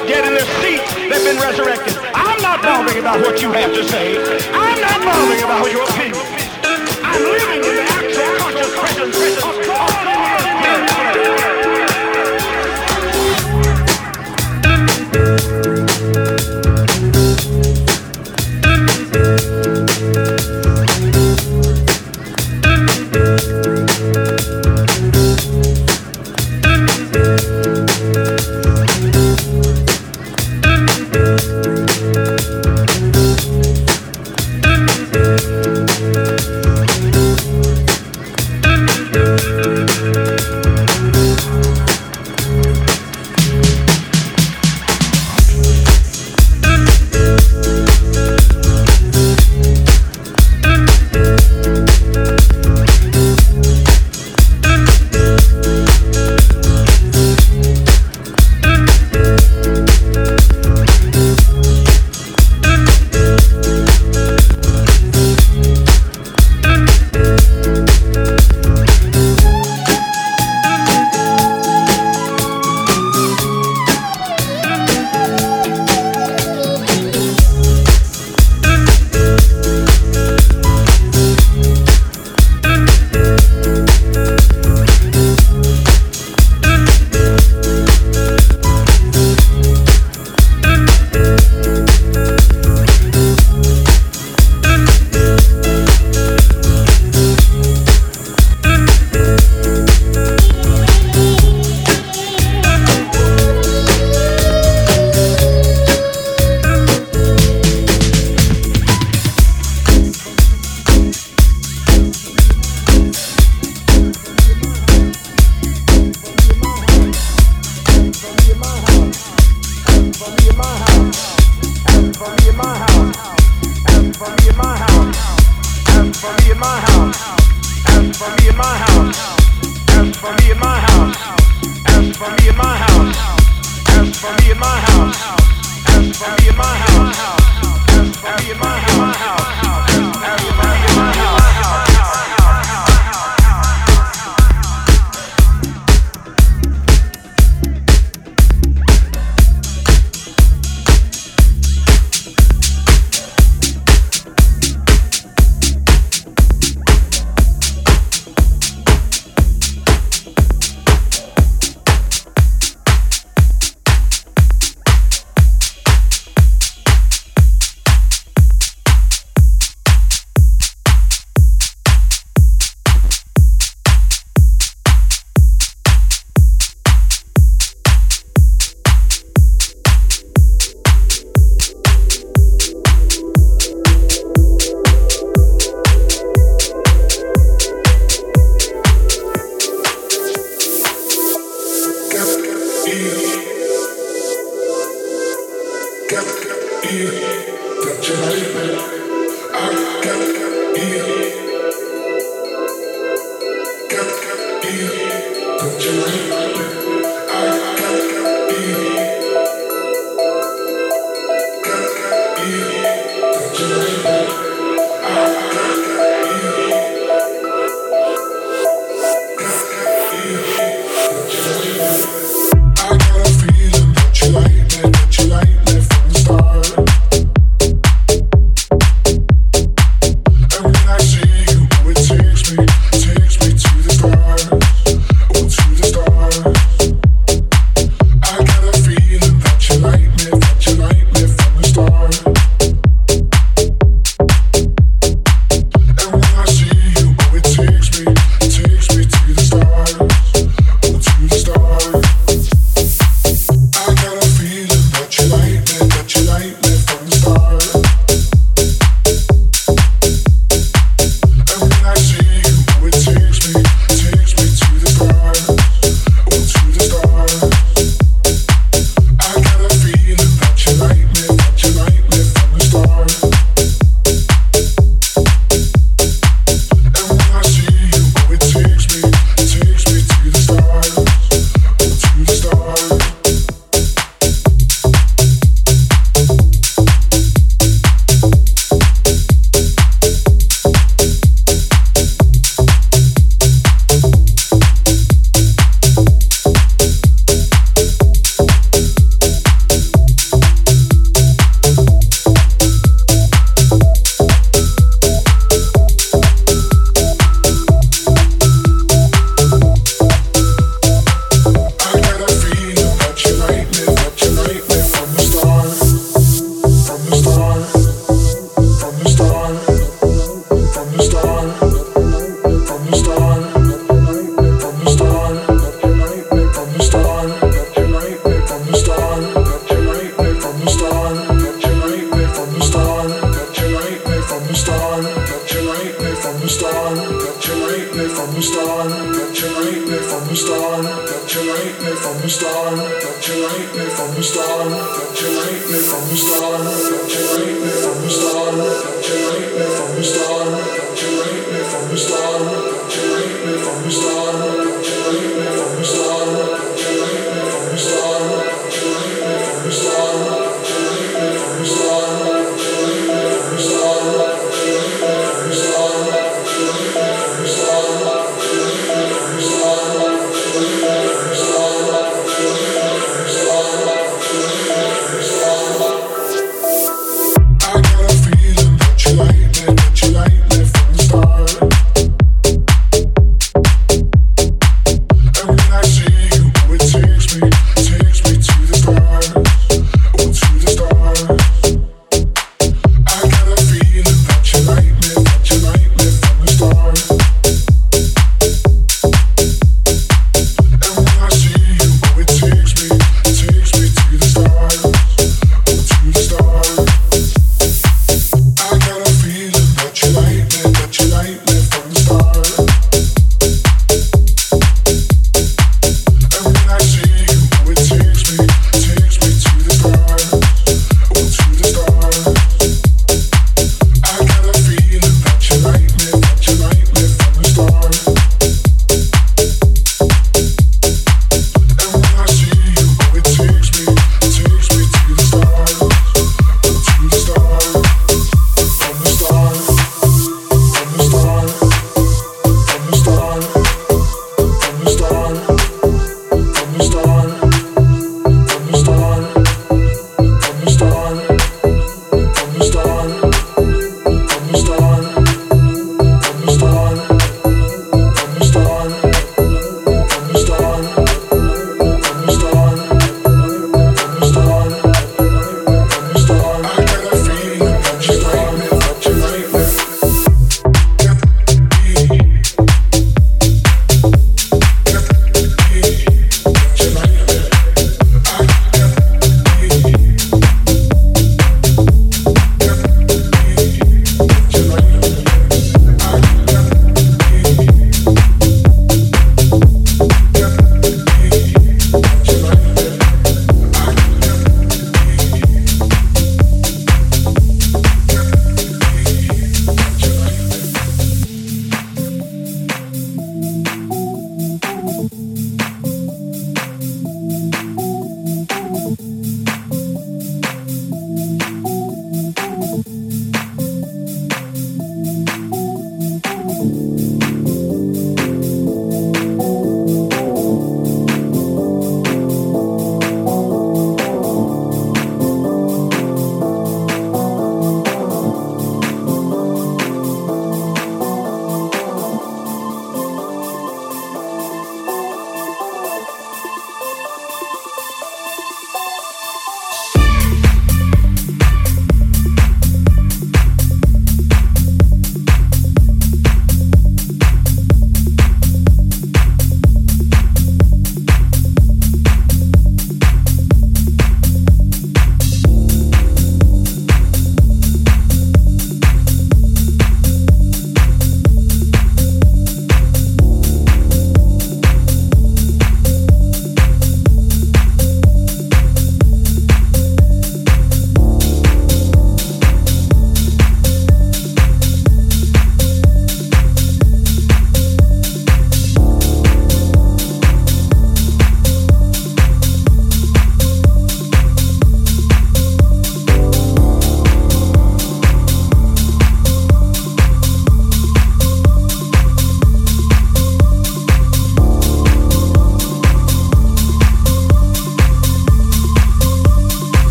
not in their seats. They've been resurrected. I'm not bothering about what you have to say. I'm not bothering about your opinion. I'm living in the actual conscious presence. can't hear the generator. I can't hear.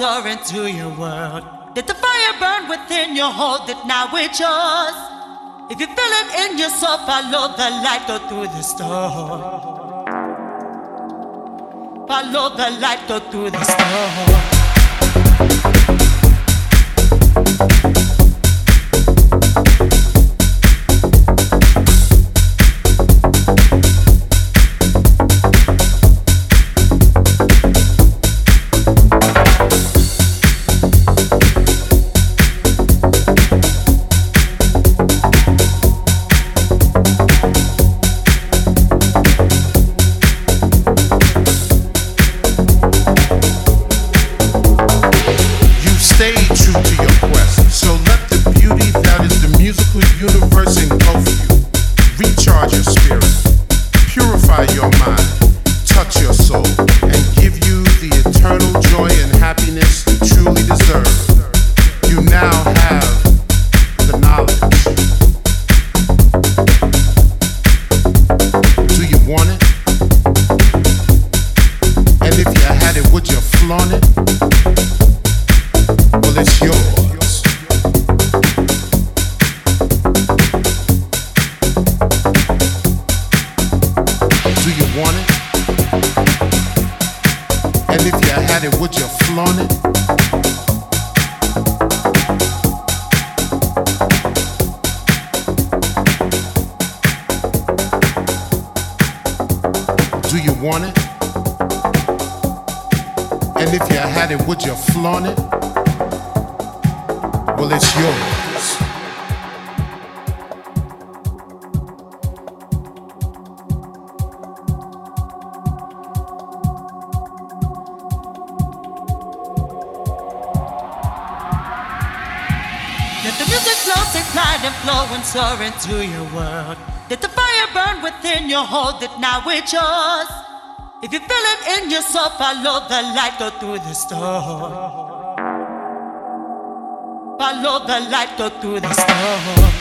Soar into your world. Let the fire burn within you, hold it now, it's yours. If you feel it in your soul, follow the light, go through the storm. Follow the light, go through the storm. Now, it's yours. If you feel it in your soul, follow the light, go through the storm. Follow the light, go through the storm.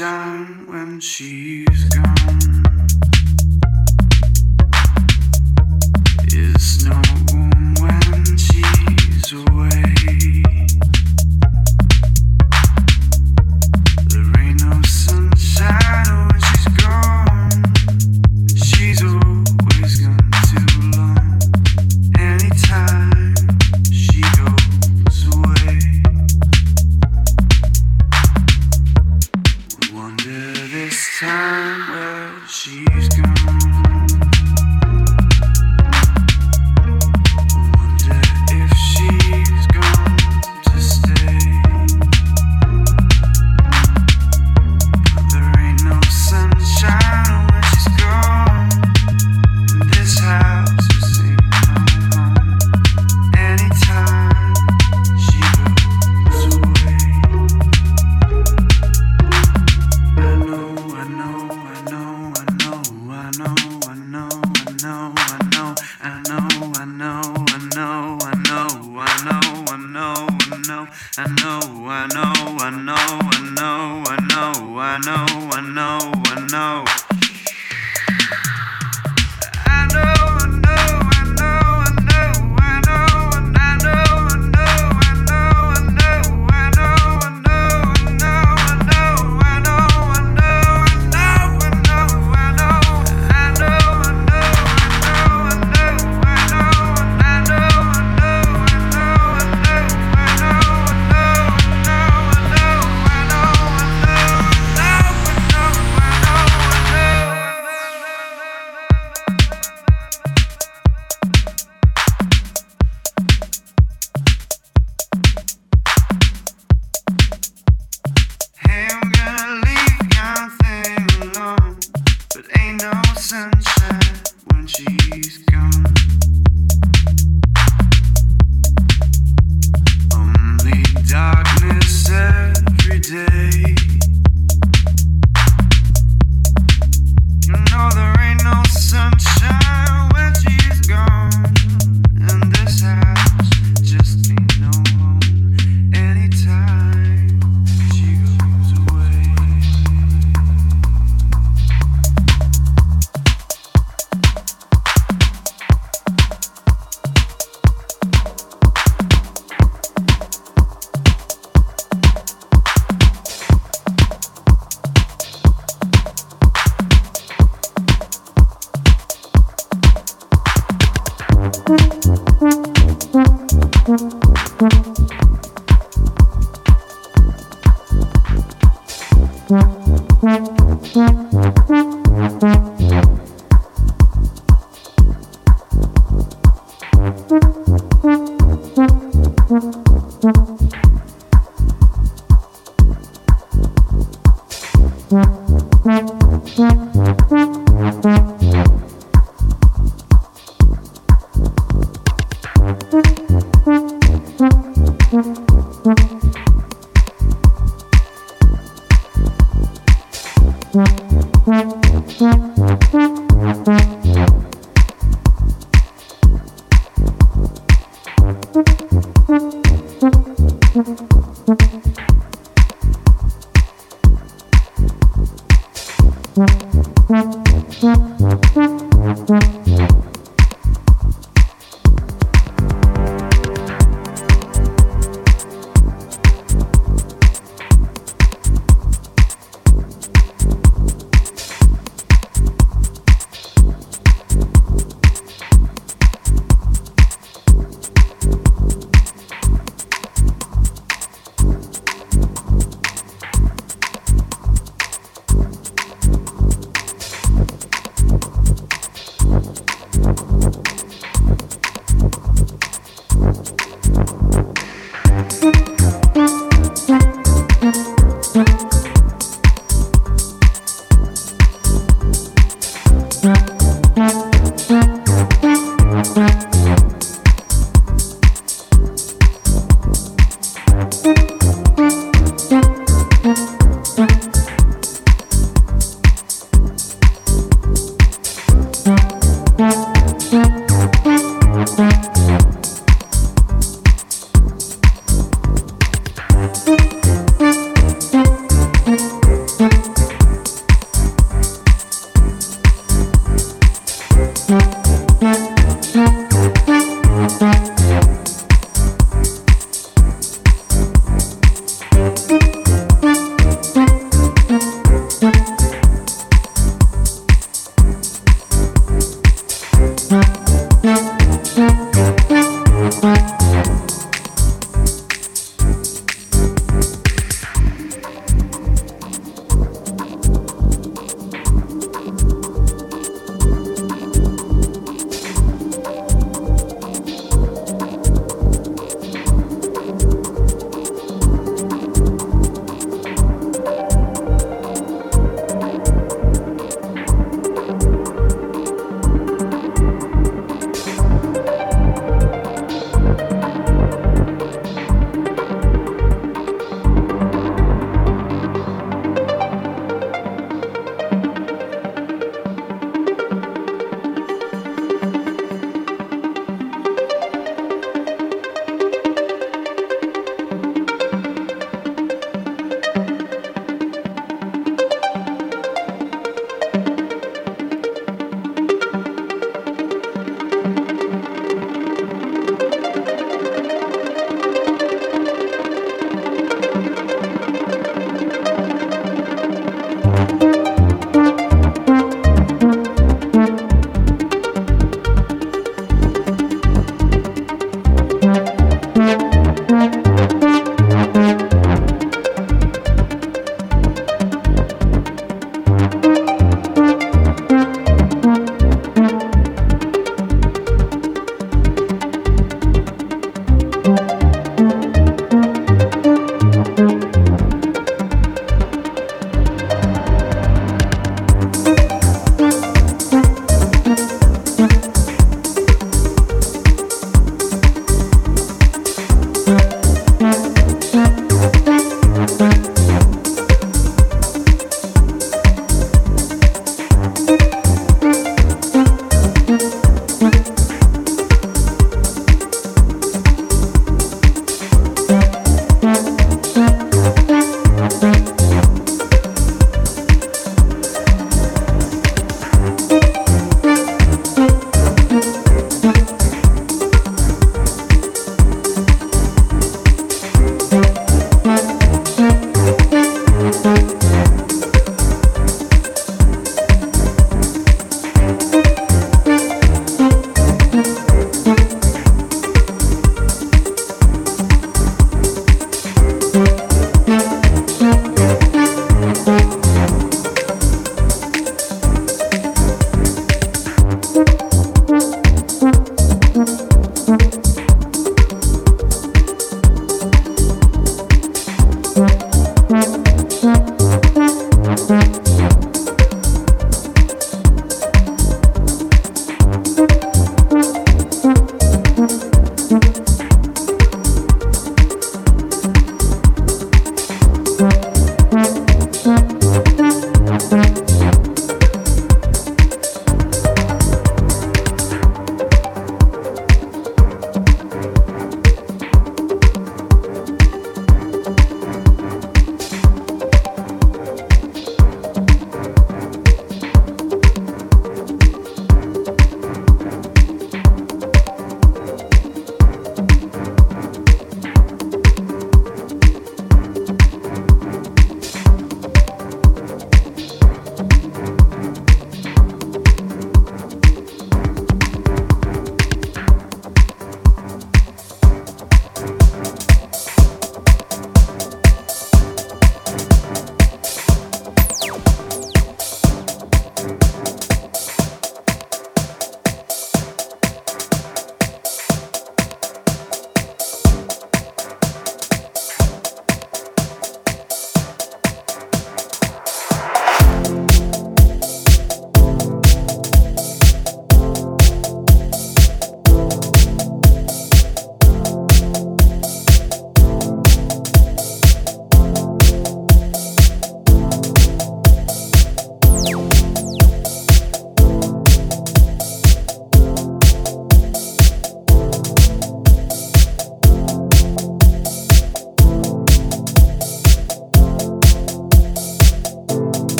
when she's gone.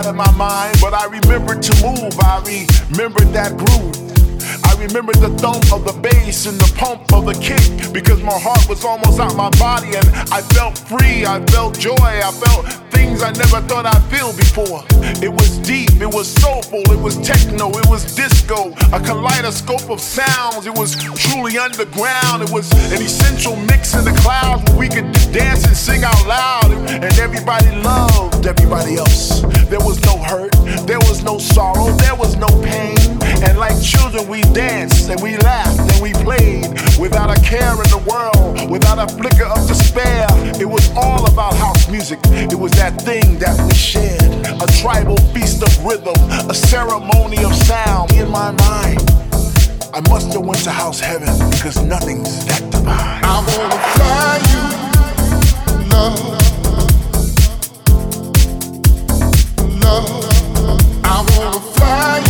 It clouded my mind, but I remembered to move. I remembered that groove. I remember the thump of the bass and the pump of the kick because my heart was almost out my body and I felt free. I felt joy. I felt things I never thought I'd feel before. It was deep, it was soulful, it was techno, it was disco, a kaleidoscope of sounds. It was truly underground. It was an essential mix in the clouds where we could dance and sing out loud and everybody loved everybody else. There was no hurt, there was no sorrow, there was no pain. And like children, we danced and we laughed and we played without a care in the world, without a flicker of despair. It was all about house music. It was that thing that we shared. A tribal feast of rhythm, a ceremony of sound in my mind. I must have went to house heaven because nothing's that divine. I wanna fly you, love. love. I wanna fly you,